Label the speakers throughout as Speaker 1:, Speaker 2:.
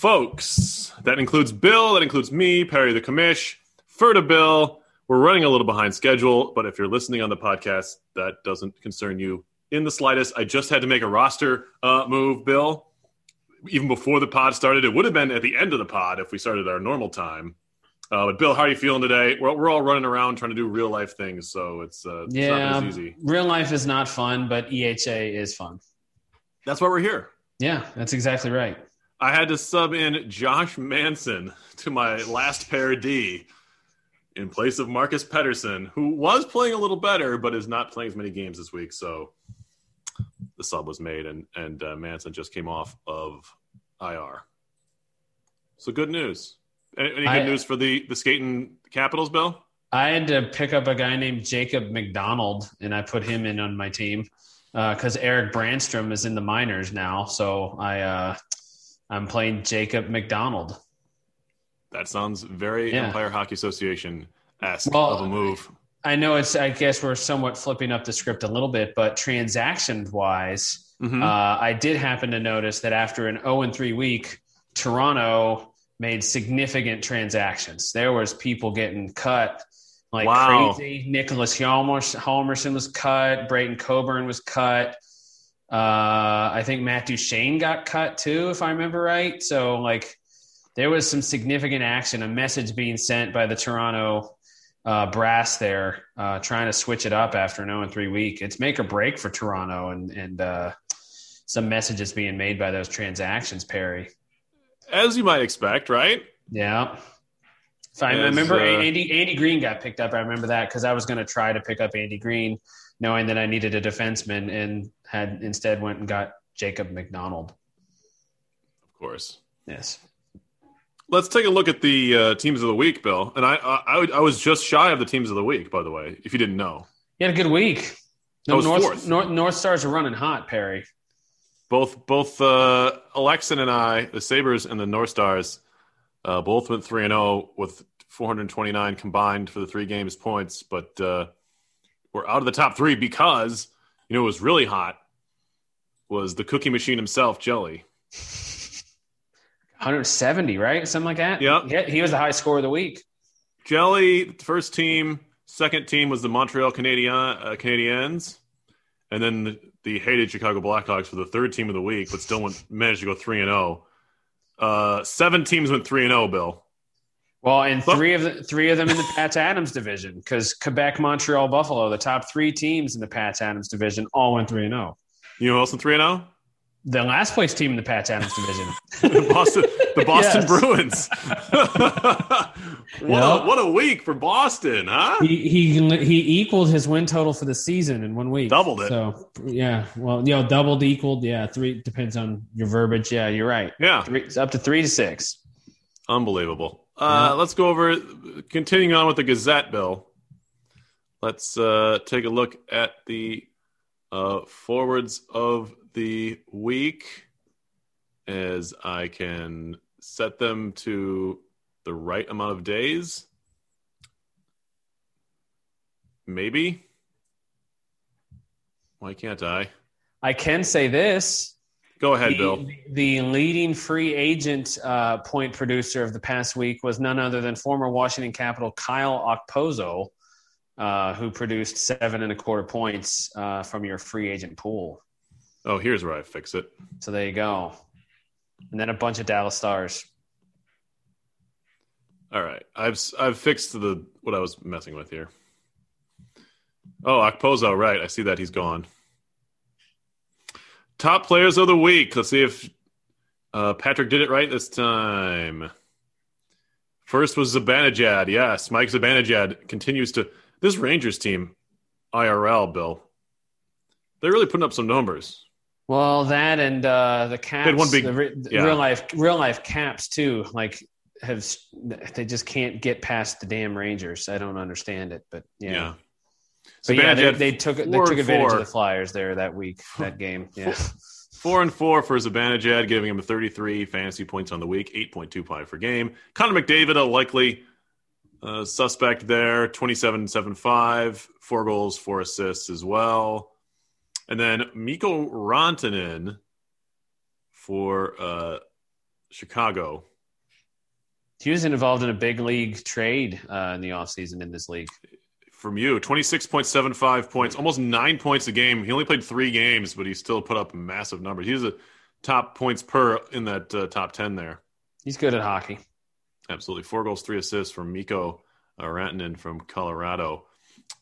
Speaker 1: hockey folks. That includes Bill, that includes me, Perry the Commish, Ferda Bill. We're running a little behind schedule, but if you're listening on the podcast, that doesn't concern you in the slightest. I just had to make a roster uh, move, Bill. Even before the pod started, it would have been at the end of the pod if we started our normal time. Uh, but Bill, how are you feeling today? We're, we're all running around trying to do real life things, so it's, uh, it's
Speaker 2: Yeah,
Speaker 1: not as easy.
Speaker 2: real life is not fun, but EHA is fun.
Speaker 1: That's why we're here.
Speaker 2: Yeah, that's exactly right.
Speaker 1: I had to sub in Josh Manson to my last pair D in place of Marcus Pedersen, who was playing a little better, but is not playing as many games this week. So the sub was made, and and uh, Manson just came off of IR. So good news. Any, any good
Speaker 2: I-
Speaker 1: news for the the skating Capitals, Bill?
Speaker 2: I had to pick up a guy named Jacob MacDonald, and I put him in on my team because Erik Brannstrom is in the minors now. So I uh, I'm playing Jacob MacDonald.
Speaker 1: That sounds very
Speaker 2: Yeah.
Speaker 1: Empire Hockey Association esque
Speaker 2: Well,
Speaker 1: of a move.
Speaker 2: I know it's. I guess we're somewhat flipping up the script a little bit, but transaction wise,
Speaker 1: Mhm.
Speaker 2: uh, I did happen to notice that after an 0 and 3 week, Toronto made significant transactions. There was people getting cut like
Speaker 1: Wow.
Speaker 2: crazy. Nicholas Hjalmars- Halmerson was cut. Braydon Coburn was cut. Uh, I think Matt Duchene got cut too, if I remember right. So like, there was some significant action. A message being sent by the Toronto uh, brass there, uh, trying to switch it up after an 0 and 3 week. It's make or break for Toronto, and and uh, some messages being made by those transactions. Perry,
Speaker 1: As you might expect, right?
Speaker 2: yeah. If I remember,
Speaker 1: uh,
Speaker 2: Andy Andy Greene got picked up. I remember that because I was going to try to pick up Andy Greene, knowing that I needed a defenseman, and had instead went and got Jacob MacDonald.
Speaker 1: Of course.
Speaker 2: Yes.
Speaker 1: Let's take a look at the uh, teams of the week, Bill. And I, I, I, was just shy of the teams of the week, by the way. If you didn't know,
Speaker 2: You had a good week.
Speaker 1: Was
Speaker 2: North. North, North Stars are running hot, Perry.
Speaker 1: both both uh, Alexin and I, the Sabres and the North Stars, uh, both went three and zero with 429 combined for the three games points. But uh, we're out of the top three because you know it was really hot. Was the cookie machine himself, Jelly?
Speaker 2: 170, right? Something like that.
Speaker 1: Yep.
Speaker 2: Yeah, he was the high score of the week.
Speaker 1: Jelly, first team, second team was the Montreal Canadien, uh, Canadiens, and then the, the hated Chicago Blackhawks for the third team of the week, but still went, managed to go three and zero. Uh, seven teams went three and zero. Bill,
Speaker 2: Well, and
Speaker 1: Well-
Speaker 2: three of the three of them in the Pats Adams division because Quebec, Montreal, Buffalo, the top three teams in the Pats Adams division, all went three and zero.
Speaker 1: you know who else went three and zero?
Speaker 2: The last place team in the Pats Adams division.
Speaker 1: The Boston, the Boston Bruins. what
Speaker 2: Yep.
Speaker 1: a what a week for Boston, huh?
Speaker 2: he he he equaled his win total for the season in one week.
Speaker 1: Doubled it.
Speaker 2: So yeah, well, you know, doubled, equaled, yeah, three depends on your verbiage. Yeah, you're right.
Speaker 1: Yeah,
Speaker 2: Three, it's up to three to six.
Speaker 1: Unbelievable. Uh. Let's go over, continuing on with the Gazette bill. Let's uh, take a look at the uh, forwards of the week as I can set them to the right amount of days. Maybe. Why can't I?
Speaker 2: I can say this.
Speaker 1: Go ahead,
Speaker 2: the,
Speaker 1: Bill.
Speaker 2: The leading free agent uh, point producer of the past week was none other than former Washington Capital Kyle Okposo, uh, who produced seven and a quarter points uh, from your free agent pool.
Speaker 1: Oh, here's where I fix it.
Speaker 2: So there you go. And then a bunch of Dallas Stars.
Speaker 1: All right, I've I've fixed the what I was messing with here. Oh, Okposo, right? I see that he's gone. Top players of the week. Let's see if uh, Patrick did it right this time. First was Zibanejad. Yes, Mike Zibanejad continues to. This Rangers team, IRL, Bill. They're really putting up some numbers.
Speaker 2: Well, that and uh, the Caps,
Speaker 1: one big-
Speaker 2: the, re-
Speaker 1: yeah.
Speaker 2: real life, real life Caps too. Like, have they just can't get past the damn Rangers? I don't understand it, but yeah.
Speaker 1: Yeah.
Speaker 2: But yeah, they, they took they took advantage of the Flyers there that week, that game. Yeah,
Speaker 1: Four and four for Zibanejad, giving him 33 fantasy points on the week, 8.25 per game. Connor McDavid, a likely uh, suspect there, 27 7 5, four goals, four assists as well. And then Mikko Rantanen for uh, Chicago.
Speaker 2: He was involved in a big league trade uh, in the offseason in this league.
Speaker 1: From you, 26.75 points, almost nine points a game. He only played three games, but he still put up massive numbers. He's a top points per in that uh, top 10 there.
Speaker 2: He's good at hockey.
Speaker 1: Absolutely. Four goals, three assists from Mikko uh, Rantanen from Colorado.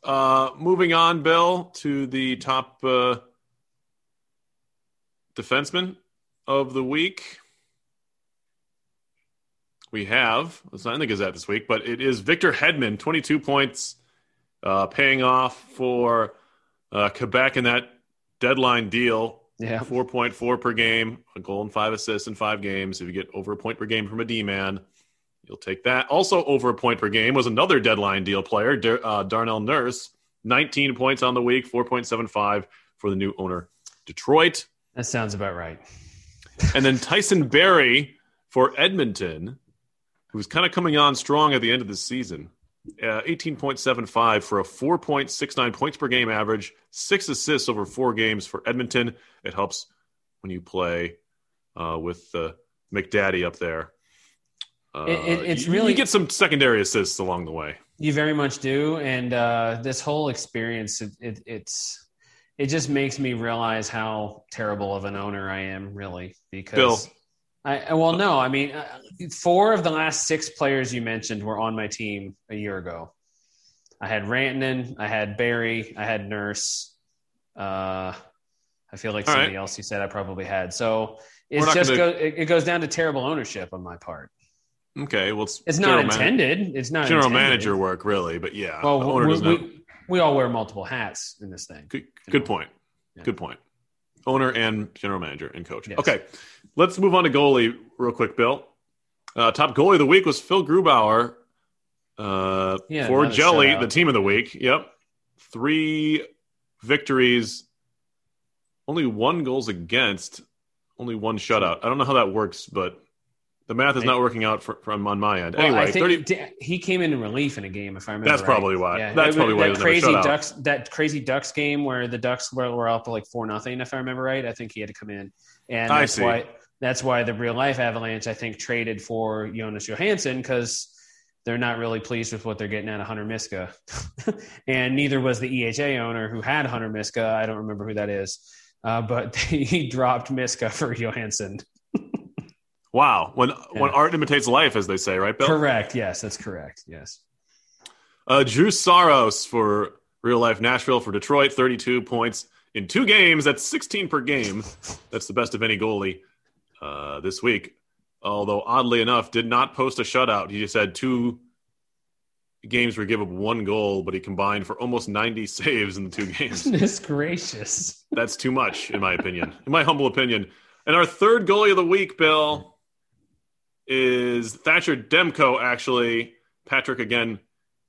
Speaker 1: Uh, moving on, Bill, to the top uh, defenseman of the week. We have, it's not in the Gazette this week, but it is Victor Hedman, 22 points, uh, paying off for uh, Quebec in that deadline deal.
Speaker 2: Yeah.
Speaker 1: 4.4 per game, a goal and five assists in five games. If you get over a point per game from a D man, you'll take that. Also, over a point per game was another deadline deal player, Dar- uh, Darnell Nurse, 19 points on the week, 4.75 for the new owner, Detroit.
Speaker 2: That sounds about right.
Speaker 1: and then Tyson Barrie for Edmonton, who's kind of coming on strong at the end of the season. Uh, 18.75 for a 4.69 points per game average, six assists over four games for Edmonton. It helps when you play uh, with uh, McDaddy up there.
Speaker 2: It, it, it's
Speaker 1: you,
Speaker 2: really
Speaker 1: you get some secondary assists along the way.
Speaker 2: You very much do, and uh, this whole experience, it, it, it's it just makes me realize how terrible of an owner I am, really. Because
Speaker 1: Bill.
Speaker 2: I well, no, I mean, uh, four of the last six players you mentioned were on my team a year ago. I had Rantanen, I had Barrie, I had Nurse. Uh, I feel like
Speaker 1: All
Speaker 2: somebody
Speaker 1: right.
Speaker 2: else you said I probably had. So it's just
Speaker 1: gonna-
Speaker 2: go, it, it goes down to terrible ownership on my part.
Speaker 1: Okay, well, it's,
Speaker 2: It's not
Speaker 1: man-
Speaker 2: intended. it's not
Speaker 1: general
Speaker 2: intended.
Speaker 1: manager work, really, but yeah,
Speaker 2: Well, we, we, we all wear multiple hats in this thing.
Speaker 1: Good, good point.
Speaker 2: Yeah.
Speaker 1: Good point. Owner and general manager and coach.
Speaker 2: Yes.
Speaker 1: Okay, let's move on to goalie real quick, Bill. Uh, top goalie of the week was Phil Grubauer uh,
Speaker 2: Yeah,
Speaker 1: for Jelly, the team of the week. Yep, three victories, only one goals against, only one shutout. I don't know how that works, but the math is not working out for, from on my end.
Speaker 2: Well,
Speaker 1: anyway,
Speaker 2: I think
Speaker 1: thirty.
Speaker 2: d- he came in relief in a game, if I remember.
Speaker 1: That's
Speaker 2: right.
Speaker 1: probably why.
Speaker 2: Yeah,
Speaker 1: That's probably why
Speaker 2: that crazy
Speaker 1: shut out.
Speaker 2: ducks. That crazy Ducks game where the Ducks were, were up like four nothing, if I remember right. I think he had to come in, and
Speaker 1: I
Speaker 2: that's
Speaker 1: see.
Speaker 2: why that's why the real life Avalanche I think traded for Jonas Johansson because they're not really pleased with what they're getting out of Hunter Miska, and neither was the EHA owner who had Hunter Miska. I don't remember who that is, uh, but he dropped Miska for Johansson.
Speaker 1: Wow, when
Speaker 2: Yeah.
Speaker 1: when art imitates life, as they say, right, Bill?
Speaker 2: Correct. Yes, that's correct. Yes.
Speaker 1: Uh, Drew Saros for real life Nashville for Detroit, 32 points in two games. That's 16 per game. That's the best of any goalie uh, this week. Although, oddly enough, did not post a shutout. He just had two games where he gave up one goal, but he combined for almost 90 saves in the two games.
Speaker 2: Goodness gracious.
Speaker 1: That's too much, in my opinion, in my humble opinion. And our third goalie of the week, Bill, is Thatcher Demko, actually. Patrick, again,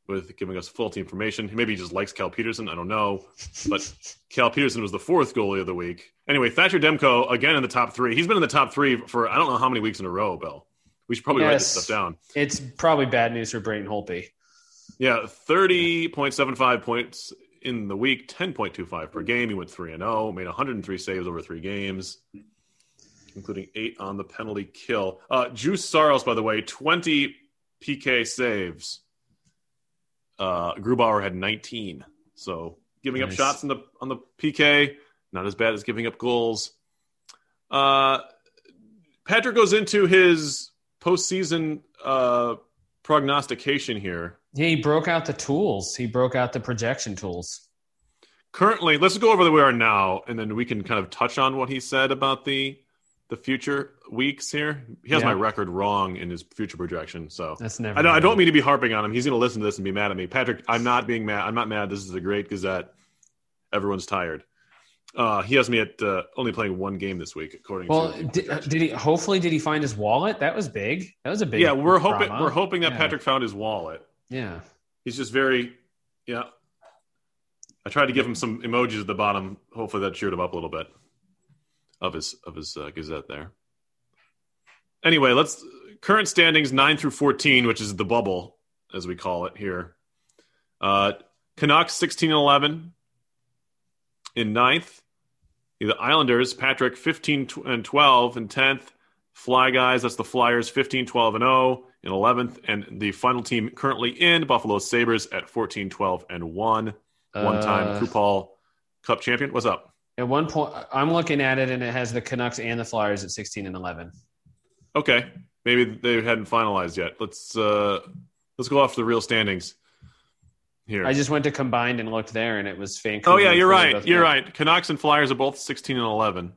Speaker 1: with giving us full team information. Maybe he just likes Cal Petersen. I don't know. But Cal Petersen was the fourth goalie of the week. Anyway, Thatcher Demko, again, in the top three. He's been in the top three for I don't know how many weeks in a row, Bill. We should probably write this stuff down.
Speaker 2: It's probably bad news for Braden Holtby.
Speaker 1: Yeah, 30.75 points in the week, 10.25 per game. He went 3 and 0, made 103 saves over three games, including eight on the penalty kill. Uh, Juuse Saros, by the way, 20 PK saves. Uh, Grubauer had 19. So giving up shots on the on the PK, not as bad as giving up goals. Uh, Patrick goes into his postseason uh, prognostication here.
Speaker 2: Yeah, he broke out the tools. He broke out the projection tools.
Speaker 1: currently let's go over where we are now and then we can kind of touch on what he said about the the future weeks here he has
Speaker 2: Yeah.
Speaker 1: my record wrong in his future projection so
Speaker 2: That's never.
Speaker 1: i don't i don't mean to be harping on him he's going to listen to this and be mad at me patrick i'm not being mad i'm not mad this is a great gazette everyone's tired uh he has me at uh, only playing one game this week according
Speaker 2: Well,
Speaker 1: to
Speaker 2: did, uh, did he? Hopefully, did he find his wallet? That was big. That was a big.
Speaker 1: yeah we're hoping we're hoping that
Speaker 2: Yeah.
Speaker 1: patrick found his wallet
Speaker 2: Yeah.
Speaker 1: he's just very yeah i tried to give him some emojis at the bottom hopefully that cheered him up a little bit of his of his uh, gazette there anyway let's current standings 9 through 14 which is the bubble as we call it here uh canucks 16 and 11 in ninth the islanders patrick 15 and 12 in 10th Fly Guys, that's the Flyers 15 12 and 0 in 11th. And the final team currently in Buffalo Sabres at 14 12 and 1. One time
Speaker 2: Uh,
Speaker 1: Kupal Cup champion. What's up?
Speaker 2: At one point, I'm looking at it, and it has the Canucks and the Flyers at 16 and 11.
Speaker 1: Okay. Maybe they hadn't finalized yet. Let's uh let's go off the real standings here.
Speaker 2: I just went to combined and looked there, and it was Vancouver.
Speaker 1: Oh yeah, you're right. You're right. Canucks and Flyers are both 16 and 11.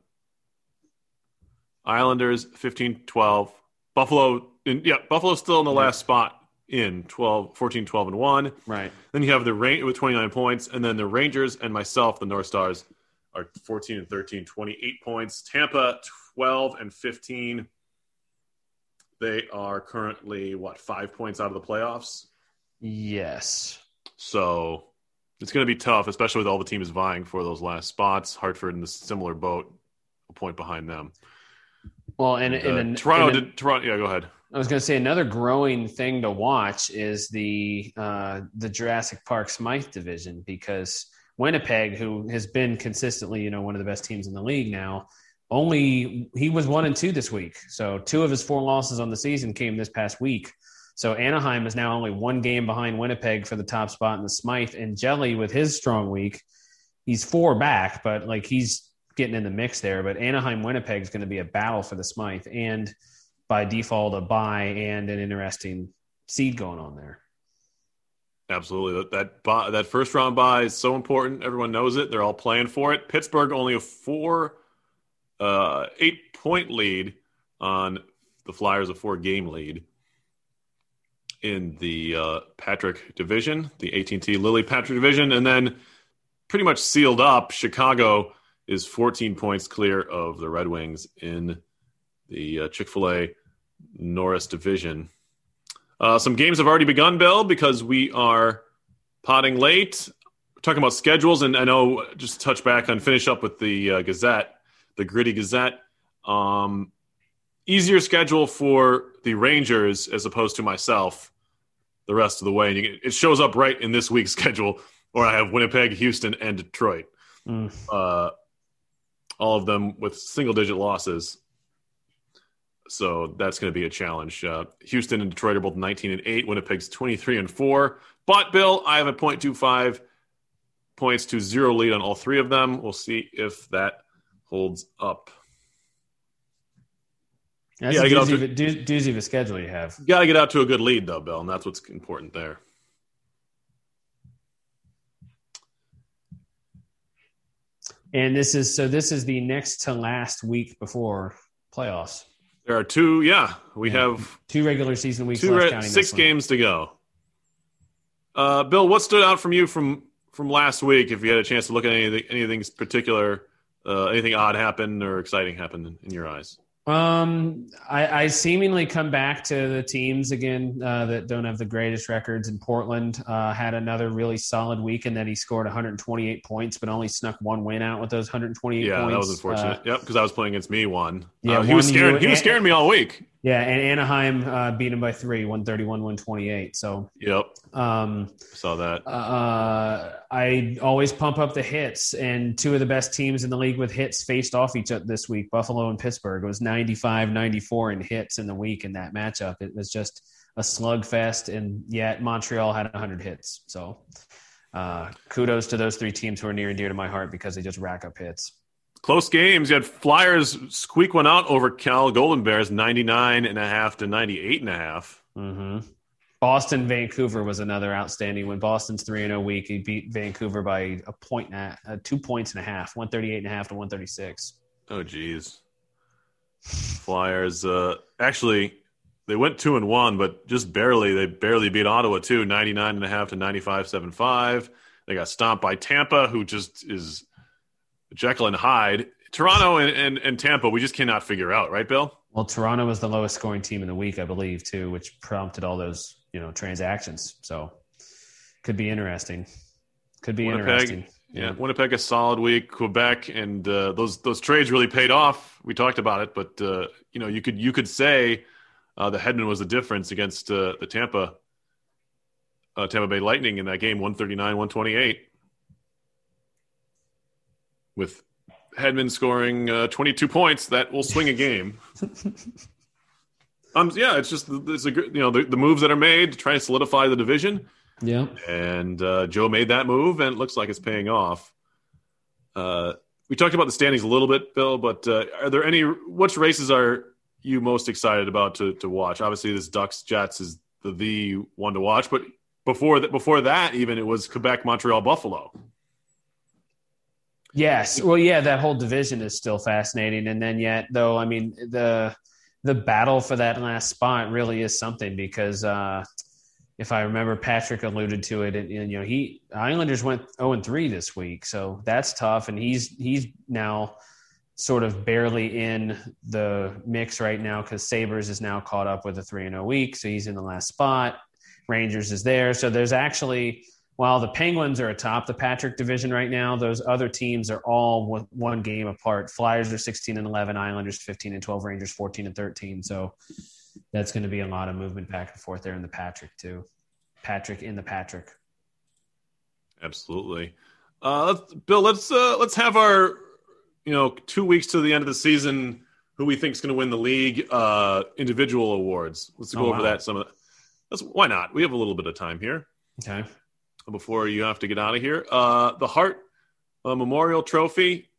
Speaker 1: Islanders 15 12. Buffalo in, yeah, Buffalo's still in the last spot in 12 14 12 and 1.
Speaker 2: Right.
Speaker 1: Then you have the Rain with 29 points and then the Rangers and myself the North Stars are 14 and 13 28 points. Tampa 12 and 15. They are currently what, 5 points out of the playoffs.
Speaker 2: Yes.
Speaker 1: So it's going to be tough, especially with all the teams vying for those last spots. Hartford in the similar boat, a point behind them.
Speaker 2: Well, and,
Speaker 1: Uh,
Speaker 2: and
Speaker 1: Toronto
Speaker 2: and
Speaker 1: did. Toronto, yeah, go ahead.
Speaker 2: I was going to say another growing thing to watch is the uh, the Jurassic Park Smythe division because Winnipeg, who has been consistently, you know, one of the best teams in the league now, only he was one and two this week. So two of his four losses on the season came this past week. So Anaheim is now only one game behind Winnipeg for the top spot in the Smythe, and Jelly with his strong week, he's four back, but like he's getting in the mix there. But Anaheim Winnipeg is going to be a battle for the Smythe, and by default a buy and an interesting seed going on there.
Speaker 1: Absolutely. That that, that first round buy is so important. Everyone knows it. They're all playing for it. Pittsburgh only a four, uh, eight point lead on the Flyers, a four game lead in the uh, Patrick division, the AT&T Lily Patrick division, and then pretty much sealed up. Chicago is 14 points clear of the Red Wings in the uh, Chick Fil A Norris division. Uh, some games have already begun, Bill, because we are potting late. We're talking about schedules, and I know just touch back on finish up with the uh, Gazette, the Gritty Gazette. Um, easier schedule for the Rangers as opposed to myself the rest of the way. And you, it shows up right in this week's schedule, where I have Winnipeg, Houston, and Detroit.
Speaker 2: Mm.
Speaker 1: Uh, all of them with single digit losses. So that's going to be a challenge. Uh, Houston and Detroit are both 19 and 8. Winnipeg's 23 and 4. But, Bill, I have a 0.25 points to zero lead on all three of them. We'll see if that holds up.
Speaker 2: That's
Speaker 1: Yeah,
Speaker 2: a
Speaker 1: I get off
Speaker 2: doozy,
Speaker 1: to-
Speaker 2: of doozy of a schedule you have.
Speaker 1: Got to get out to a good lead, though, Bill, and that's what's important there.
Speaker 2: And this is so this is the next to last week before playoffs.
Speaker 1: There are two, yeah, we
Speaker 2: Yeah.
Speaker 1: have
Speaker 2: Two regular season weeks
Speaker 1: two re- six games to go. Uh, Bill, what stood out from you from from last week? If you had a chance to look at anything, anything particular, uh, anything odd happen or exciting happen in, in your eyes?
Speaker 2: Um, I, I seemingly come back to the teams again uh, that don't have the greatest records. In Portland, uh, had another really solid week in that he scored 128 points, but only snuck one win out with those 128
Speaker 1: Yeah,
Speaker 2: points.
Speaker 1: that was unfortunate.
Speaker 2: Uh,
Speaker 1: yep, because I was playing against me one.
Speaker 2: Yeah,
Speaker 1: Uh, he was
Speaker 2: one
Speaker 1: scaring.
Speaker 2: you-
Speaker 1: He was scaring me all week.
Speaker 2: Yeah, and Anaheim uh, beat him by three, 131, 128. So,
Speaker 1: Yep,
Speaker 2: um,
Speaker 1: saw that.
Speaker 2: uh, I always pump up the hits, and two of the best teams in the league with hits faced off each other this week Buffalo and Pittsburgh. It was 95 94 in hits in the week in that matchup. It was just a slugfest, and yet Montreal had 100 hits. So, uh, kudos to those three teams who are near and dear to my heart because they just rack up hits.
Speaker 1: Close games. You had Flyers squeak one out over Cal Golden Bears, 99 and a half to 98 and a half.
Speaker 2: Mm-hmm. Boston, Vancouver was another outstanding when Boston's 3 0 week. He beat Vancouver by a point, and a, uh, two points and a half, 138 and a half to 136.
Speaker 1: Oh, geez. Flyers. Uh, actually, they went two and one, but just barely. They barely beat Ottawa too, 99 and a half to 95 75. They got stomped by Tampa, who just is Jekyll and Hyde. Toronto and, and, and Tampa, we just cannot figure out, right, Bill?
Speaker 2: Well, Toronto was the lowest scoring team in the week, I believe, too, which prompted all those you know transactions. So could be interesting. Could be
Speaker 1: Winnipeg,
Speaker 2: interesting.
Speaker 1: Yeah, Winnipeg a solid week. Quebec and uh, those those trades really paid off. We talked about it, but uh, you know you could you could say uh, the Hedman was the difference against uh, the Tampa uh, Tampa Bay Lightning in that game, one thirty nine, one twenty eight, with Hedman scoring uh, 22 points, that will swing a game. um, yeah, it's just it's a good, you know the, the moves that are made to try to solidify the division.
Speaker 2: Yeah,
Speaker 1: and uh, Joe made that move, and it looks like it's paying off. Uh, we talked about the standings a little bit, Bill, but uh, are there any which races are you most excited about to to watch? Obviously, this Ducks Jets is the the one to watch, but before that, before that, even it was Quebec, Montreal, Buffalo.
Speaker 2: Yes, well, yeah, that whole division is still fascinating, and then yet, though, I mean the the battle for that last spot really is something because uh, if I remember, Patrick alluded to it, and, and you know, he Islanders went zero oh and three this week, so that's tough, and he's he's now sort of barely in the mix right now because Sabres is now caught up with a three and zero oh week, so he's in the last spot. Rangers is there, so there's actually while the Penguins are atop the Patrick division right now, those other teams are all one game apart. Flyers are 16 and 11, Islanders 15 and 12, Rangers 14 and 13. So that's going to be a lot of movement back and forth there in the Patrick too. Patrick in the Patrick.
Speaker 1: Absolutely. Uh, let's, Bill, let's uh, let's have our you know two weeks to the end of the season. Who we think is going to win the league uh, individual awards? Let's go oh, over wow. that. Some of that. That's why not? We have a little bit of time here.
Speaker 2: Okay
Speaker 1: before you have to get out of here. Uh, the Hart uh, Memorial Trophy.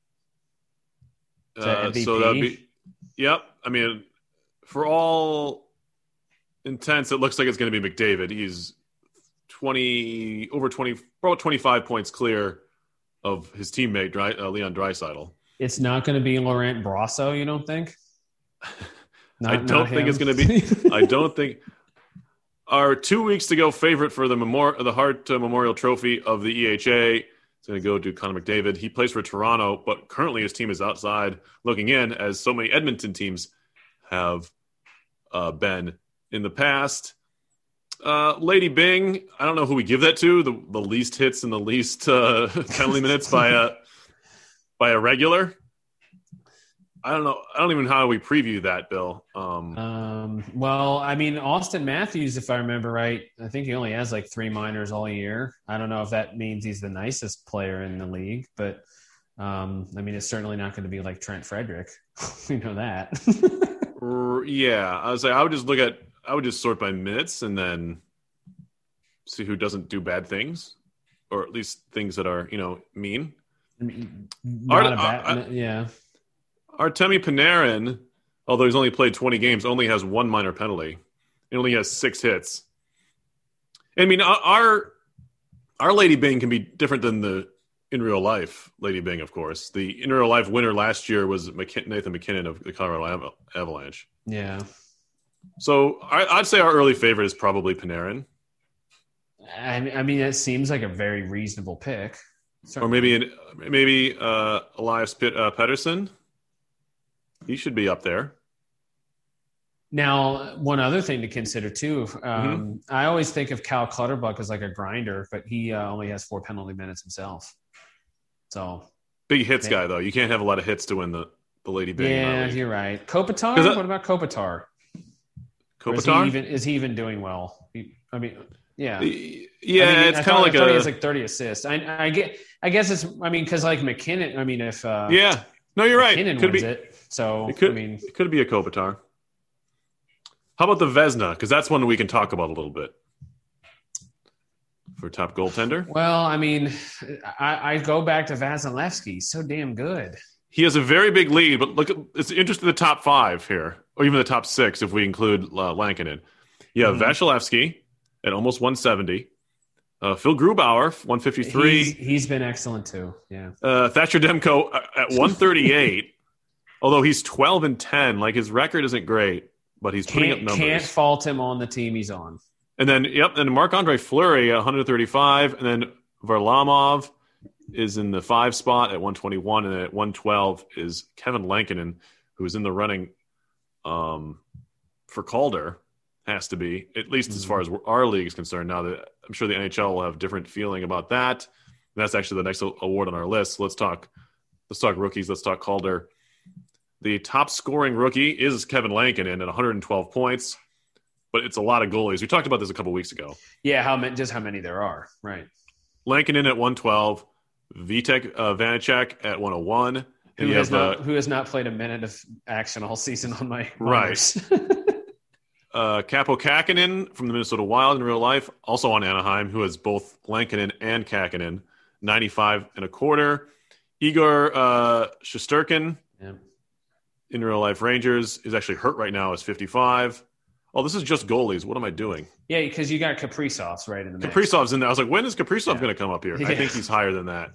Speaker 1: Uh, so that'd be, yep. I mean, for all intents, it looks like it's going to be McDavid. He's twenty over twenty, about twenty five points clear of his teammate Dry, uh, Leon Draisaitl.
Speaker 2: It's not going to be Laurent Brossoit. You don't think?
Speaker 1: Not, I don't think him. it's going to be. I don't think our two weeks to go favorite for the memorial, the Hart uh, Memorial Trophy of the EHA. It's going to go to Connor McDavid. He plays for Toronto, but currently his team is outside looking in, as so many Edmonton teams have uh, been in the past. Uh, Lady Byng, I don't know who we give that to. The, the least hits and the least uh, penalty minutes by a by a regular. I don't know. I don't even know how we preview that, Bill. Um,
Speaker 2: um, well, I mean, Auston Matthews, if I remember right, I think he only has like three minors all year. I don't know if that means he's the nicest player in the league, but um, I mean, it's certainly not going to be like Trent Frederic. we know that.
Speaker 1: yeah, I was like, I would just look at, I would just sort by minutes and then see who doesn't do bad things, or at least things that are, you know, mean.
Speaker 2: I mean, not Art, a bad, I, yeah.
Speaker 1: Artemi Panarin, although he's only played 20 games, only has one minor penalty. He only has six hits. I mean, our our Lady Byng can be different than the in real life Lady Byng, of course. The in real life winner last year was Nathan MacKinnon of the Colorado Avalanche.
Speaker 2: Yeah.
Speaker 1: So I, would say our early favorite is probably Panarin.
Speaker 2: I mean, it seems like a very reasonable pick.
Speaker 1: Certainly. Or maybe maybe uh, Elias Pitt, uh, Pettersson. He should be up there.
Speaker 2: Now, one other thing to consider too, um, mm-hmm. I always think of Cal Clutterbuck as like a grinder, but he uh, only has four penalty minutes himself. So
Speaker 1: big hits guy though. You can't have a lot of hits to win the the Lady Byng.
Speaker 2: Yeah, you're right. Kopitar. That, what about Kopitar?
Speaker 1: Kopitar. Is
Speaker 2: he even is he even doing well? I mean, yeah,
Speaker 1: yeah. I mean,
Speaker 2: it's
Speaker 1: kind of like a.
Speaker 2: He like 30 assists. I, I get. I guess it's. I mean, because like MacKinnon. I mean, if uh,
Speaker 1: yeah, no, you're right.
Speaker 2: MacKinnon could wins be, it. So
Speaker 1: it could,
Speaker 2: I mean,
Speaker 1: it could be a Kopitar. How about the Vezina? Because that's one we can talk about a little bit for top goaltender.
Speaker 2: Well, I mean, I, I go back to Vasilevskiy. He's so damn good.
Speaker 1: He has a very big lead, but look, it's interesting the top five here, or even the top six if we include uh, Lankinen. You have mm-hmm. At almost 170. Uh, Phil Grubauer, 153.
Speaker 2: He's, he's been excellent too. Yeah.
Speaker 1: Uh, Thatcher Demko uh, at 138. Although he's 12 and 10, like his record isn't great, but he's putting
Speaker 2: can't,
Speaker 1: up numbers.
Speaker 2: Can't fault him on the team he's on.
Speaker 1: And then, yep, and Marc Andre Fleury 135, and then Varlamov is in the five spot at 121, and at 112 is Kevin Lankinen, who is in the running um, for Calder has to be at least mm-hmm. as far as our league is concerned. Now that I'm sure the NHL will have different feeling about that. And that's actually the next award on our list. So let's talk. Let's talk rookies. Let's talk Calder. The top scoring rookie is Kevin Lankinen at 112 points, but it's a lot of goalies. We talked about this a couple weeks ago.
Speaker 2: Yeah, how many? Just how many there are, right?
Speaker 1: Lankinen at 112, Vitek uh, Vanecek at 101,
Speaker 2: Who has,
Speaker 1: have,
Speaker 2: not,
Speaker 1: uh,
Speaker 2: who has not played a minute of action all season on my
Speaker 1: Right. uh, Kaapo Kahkonen from the Minnesota Wild in real life, also on Anaheim, who has both Lankinen and Kahkonen, 95 and a quarter. Igor uh,
Speaker 2: yeah.
Speaker 1: In real life Rangers is actually hurt right now, is 55. Oh, this is just goalies. What am I doing?
Speaker 2: Yeah, because you got Kaprizovs right in the mix.
Speaker 1: Kaprizov's in there. I was like, when is Kaprizov
Speaker 2: Yeah.
Speaker 1: going to come up here? I think he's higher than that.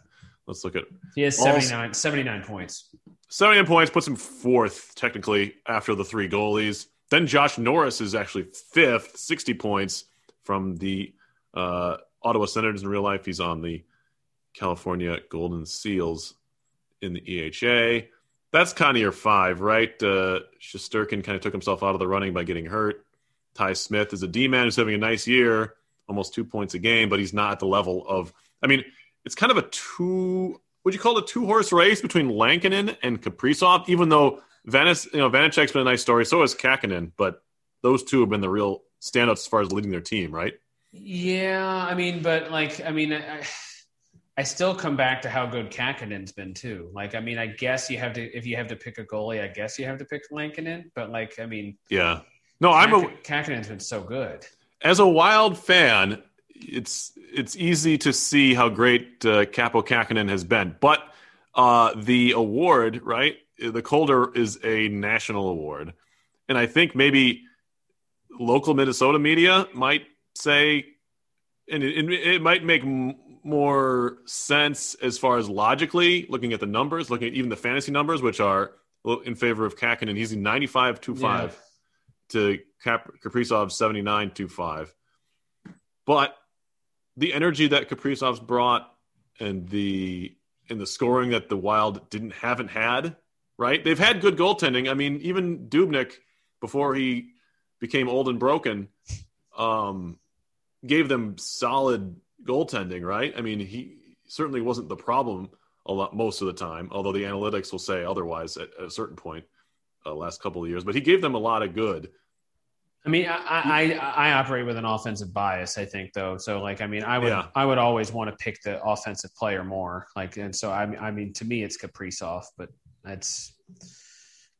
Speaker 1: Let's look at
Speaker 2: He has
Speaker 1: Also-
Speaker 2: 79, 79 points.
Speaker 1: 79 points, puts him fourth technically after the three goalies. Then Josh Norris is actually fifth, 60 points from the uh, Ottawa Senators in real life. He's on the California Golden Seals in the EHA. That's kind of your five, right? Uh, Shesterkin kind of took himself out of the running by getting hurt. Ty Smith is a D man who's having a nice year, almost two points a game, but he's not at the level of. I mean, it's kind of a two. Would you call it a two horse race between Lankinen and Kaprizov? Even though Vanis, you know, Vanecek's been a nice story, so has Kahkonen, but those two have been the real standouts as far as leading their team, right?
Speaker 2: Yeah, I mean, but like, I mean, I, I still come back to how good Kahkonen's been too. Like, I mean, I guess you have to if you have to pick a goalie, I guess you have to pick Lankinen. But like, I mean,
Speaker 1: Yeah. No, I'm a,
Speaker 2: Kak- Kahkonen's been so good.
Speaker 1: as a Wild fan, it's it's easy to see how great uh, Kaapo Kahkonen has been, but uh, the award, right? The Calder is a national award, and I think maybe local Minnesota media might say, and it, it, might make more sense as far as logically looking at the numbers, looking at even the fantasy numbers, which are in favor of Kahkonen. He's 95 2 5 to Cap- Kaprizov 79 2 5. But the energy that Kaprizov's brought and the and the scoring that the Wild didn't haven't had, right? They've had good goaltending. I mean, even Dubnyk before he became old and broken, um, gave them solid goaltending, right? I mean, he certainly wasn't the problem a lot most of the time, although the analytics will say otherwise at, a certain point uh, last couple of years. But he gave them a lot of good.
Speaker 2: I mean, I, I I operate with an offensive bias, I think, though. So, like, I mean, I would
Speaker 1: Yeah.
Speaker 2: I would always want to pick the offensive player more. Like, and so I I mean, to me, it's Kaprizov, but it's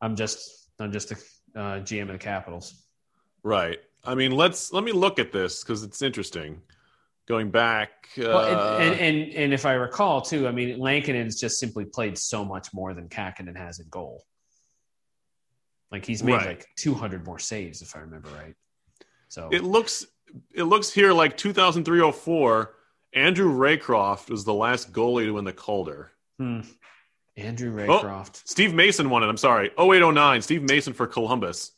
Speaker 2: I'm just I'm just the uh, GM of the Capitals.
Speaker 1: Right. I mean, let's let me look at this because it's interesting. Going back, uh,
Speaker 2: Well, and, and and and if I recall too, I mean, Lankinen's just simply played so much more than Kahkonen has in goal. Like he's made
Speaker 1: Right.
Speaker 2: like 200 more saves, if I remember right. So
Speaker 1: it looks it looks here like 2003-04. Andrew Raycroft was the last goalie to win the Calder.
Speaker 2: hmm. Andrew
Speaker 1: Oh.
Speaker 2: Raycroft.
Speaker 1: Steve Mason won it. I'm sorry. 0809. Steve Mason for Columbus.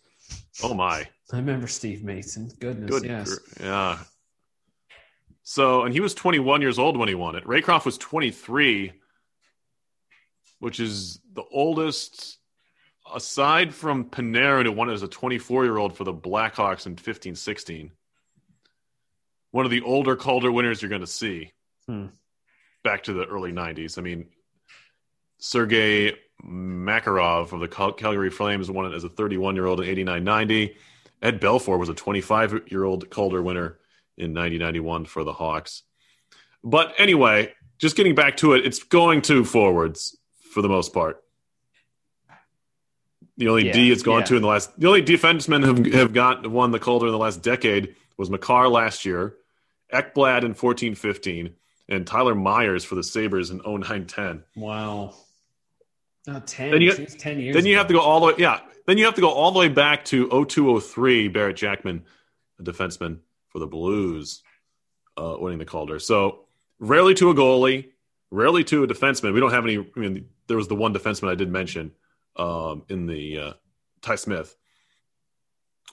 Speaker 1: Oh my.
Speaker 2: I remember Steve Mason. Goodness,
Speaker 1: Good.
Speaker 2: yes.
Speaker 1: Yeah. So, and he was 21 years old when he won it. Raycroft was 23, which is the oldest, aside from Panarin, who won it as a 24 year old for the Blackhawks in 15 16. One of the older Calder winners you're going to see
Speaker 2: Hmm.
Speaker 1: back to the early 90s. I mean, Sergei Makarov of the Cal- Calgary Flames won it as a 31 year old in 89 90. Ed Belfour was a 25 year old Calder winner in 1991 for the Hawks. But anyway, just getting back to it, it's going to forwards for the most part. The only
Speaker 2: Yeah,
Speaker 1: D it's gone
Speaker 2: yeah.
Speaker 1: to in the last, the only defensemen have, have got won the Calder in the last decade was Makar last year, Ekblad in 14 15, and Tyler Myers for the Sabres in 09 10.
Speaker 2: Wow. No, 10.
Speaker 1: Then you-
Speaker 2: Jeez, 10 years.
Speaker 1: Then you have to go all the way, yeah. Then you have to go all the way back to 0203, Barrett Jackman, a defenseman for the Blues, uh, winning the Calder. So rarely to a goalie, rarely to a defenseman. We don't have any. I mean, there was the one defenseman I did mention um, in the uh, Ty Smith,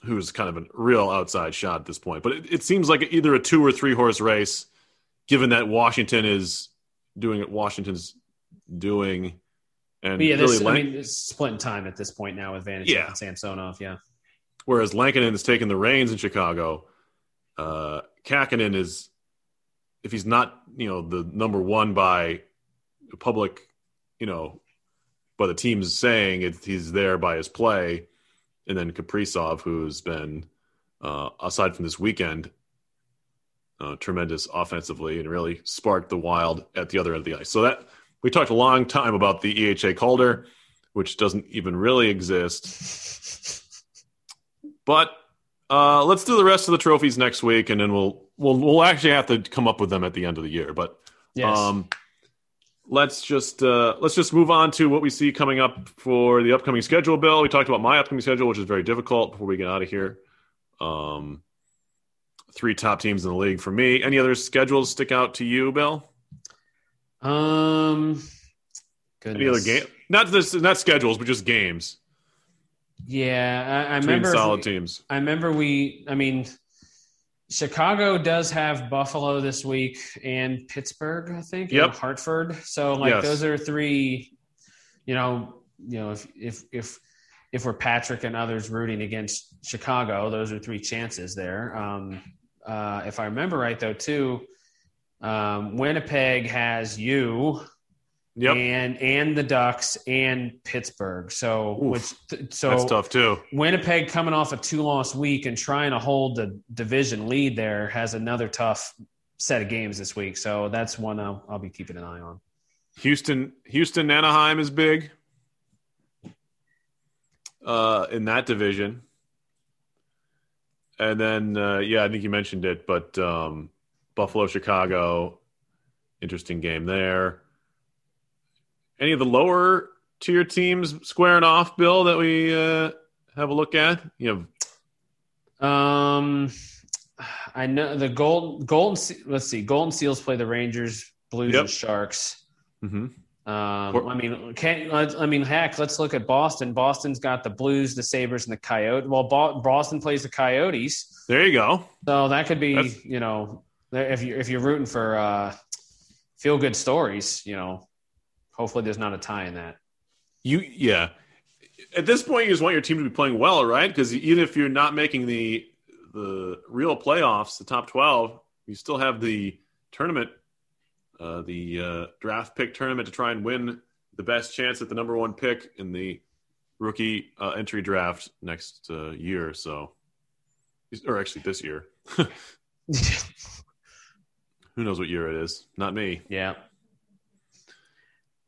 Speaker 1: who's kind of a real outside shot at this point. But it, it seems like either a two or three horse race, given that Washington is doing what Washington's doing. And
Speaker 2: But yeah,
Speaker 1: really
Speaker 2: this, I mean, it's splitting time at this point now with Vanecek
Speaker 1: Yeah.
Speaker 2: and Samsonov. Yeah.
Speaker 1: whereas Lankinen has taken the reins in Chicago. Uh, Kahkonen is, if he's not, you know, the number one by the public, you know, by the team's saying it, he's there by his play, and then Kaprizov, who's been, uh, aside from this weekend, uh, tremendous offensively and really sparked the Wild at the other end of the ice. So that we talked a long time about the EHA Calder, which doesn't even really exist. But uh, let's do the rest of the trophies next week, and then we'll we'll we'll actually have to come up with them at the end of the year. But
Speaker 2: Yes.
Speaker 1: um, let's just uh, let's just move on to what we see coming up for the upcoming schedule. Bill, we talked about my upcoming schedule, which is very difficult. Before we get out of here, um, three top teams in the league for me. Any other schedules stick out to you, Bill?
Speaker 2: um. Goodness.
Speaker 1: Any other game? Not this, not schedules, but just games
Speaker 2: Yeah, I, I remember.
Speaker 1: solid teams.
Speaker 2: I remember we. I mean, Chicago does have Buffalo this week and Pittsburgh, I think,
Speaker 1: Yep.
Speaker 2: and Hartford. So like
Speaker 1: Yes.
Speaker 2: those are three. You know, you know if if if if we're Patrick and others rooting against Chicago, those are three chances there. Um, uh, if I remember right, though, too, um, Winnipeg has you
Speaker 1: Yep,
Speaker 2: and and the Ducks and Pittsburgh. So
Speaker 1: Oof.
Speaker 2: which so
Speaker 1: that's tough too.
Speaker 2: Winnipeg coming off a two loss week and trying to hold the division lead there has another tough set of games this week. So that's one I'll, I'll be keeping an eye on.
Speaker 1: Houston, Houston, Anaheim is big uh, in that division. And then, uh, yeah, I think you mentioned it, but um, Buffalo, Chicago, interesting game there. Any of the lower tier teams squaring off, Bill, that we uh, have a look at? You have
Speaker 2: Um, I know the Golden Golden. Let's see, Golden Seals play the Rangers, Blues,
Speaker 1: Yep.
Speaker 2: and Sharks.
Speaker 1: mhm.
Speaker 2: Um, I mean, can't, I mean, heck, let's look at Boston. Boston's got the Blues, the Sabres, and the Coyotes. Well, Bo- Boston plays the Coyotes.
Speaker 1: there you go.
Speaker 2: So that could be,
Speaker 1: That's-
Speaker 2: you know, if you if you're rooting for uh, feel good stories, you know, hopefully there's not a tie in that.
Speaker 1: You yeah. At this point, you just want your team to be playing well, right? Because even if you're not making the the real playoffs, the top twelve, you still have the tournament, uh, the uh, draft pick tournament to try and win the best chance at the number one pick in the rookie uh, entry draft next uh, year. So, or actually this year. Who knows what year it is? Not me.
Speaker 2: yeah,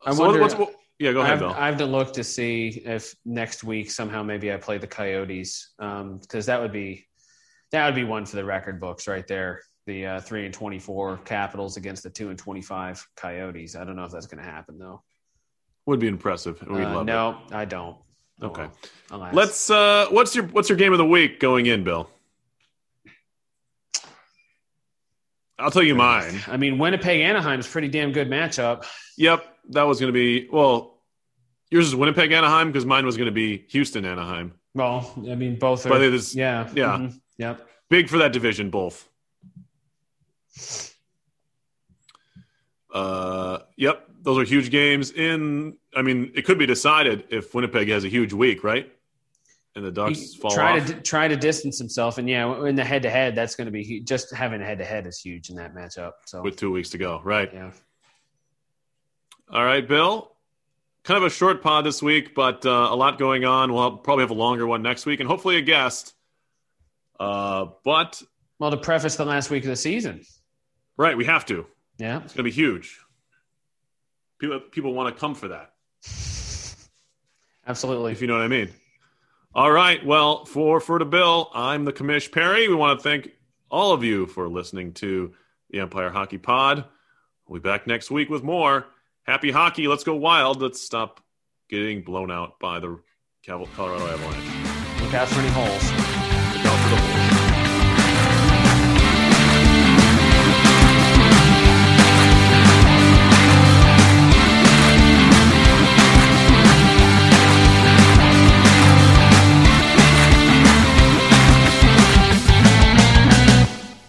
Speaker 2: I
Speaker 1: So
Speaker 2: wonder-
Speaker 1: what's, what, yeah, go
Speaker 2: I
Speaker 1: ahead,
Speaker 2: have,
Speaker 1: Bill.
Speaker 2: I have to look to see if next week somehow maybe I play the Coyotes because that would be that would be one for the record books right there. The uh, three and twenty four Capitals against the two and twenty five Coyotes. I don't know if that's going to happen though.
Speaker 1: Would be impressive. We'd
Speaker 2: Uh,
Speaker 1: love it.
Speaker 2: no, I don't. Oh,
Speaker 1: Okay.
Speaker 2: well.
Speaker 1: Let's. Uh, what's your What's your game of the week going in, Bill? I'll tell you mine.
Speaker 2: I mean, Winnipeg Anaheim's a pretty damn good matchup.
Speaker 1: Yep, that was going to be. Well, yours is Winnipeg Anaheim because mine was going to be Houston Anaheim.
Speaker 2: Well, I mean, both are.
Speaker 1: But it is
Speaker 2: yeah.
Speaker 1: yeah.
Speaker 2: mhm, Yep.
Speaker 1: big for that division, both. Uh, yep, those are huge games. In, I mean, it could be decided if Winnipeg has a huge week, right? And the Ducks
Speaker 2: He
Speaker 1: fall
Speaker 2: try
Speaker 1: off.
Speaker 2: to try to distance himself, and yeah, in the head to head, that's going to be hu- just having a head to head is huge in that matchup. So
Speaker 1: with two weeks to go, right?
Speaker 2: yeah,
Speaker 1: All right, Bill. Kind of a short pod this week, but uh, a lot going on. We'll probably have a longer one next week, and hopefully a guest. Uh, but
Speaker 2: well, to preface the last week of the season,
Speaker 1: right, we have to.
Speaker 2: yeah,
Speaker 1: It's going to be huge. People people want to come for that,
Speaker 2: absolutely.
Speaker 1: if you know what I mean. All right. Well, for for the Bill, I'm the commish Perry. We want to thank all of you for listening to the Empire Hockey Pod. We'll be back next week with more happy hockey. Let's go wild. Let's stop getting blown out by the Colorado Avalanche.
Speaker 2: Look out for any holes.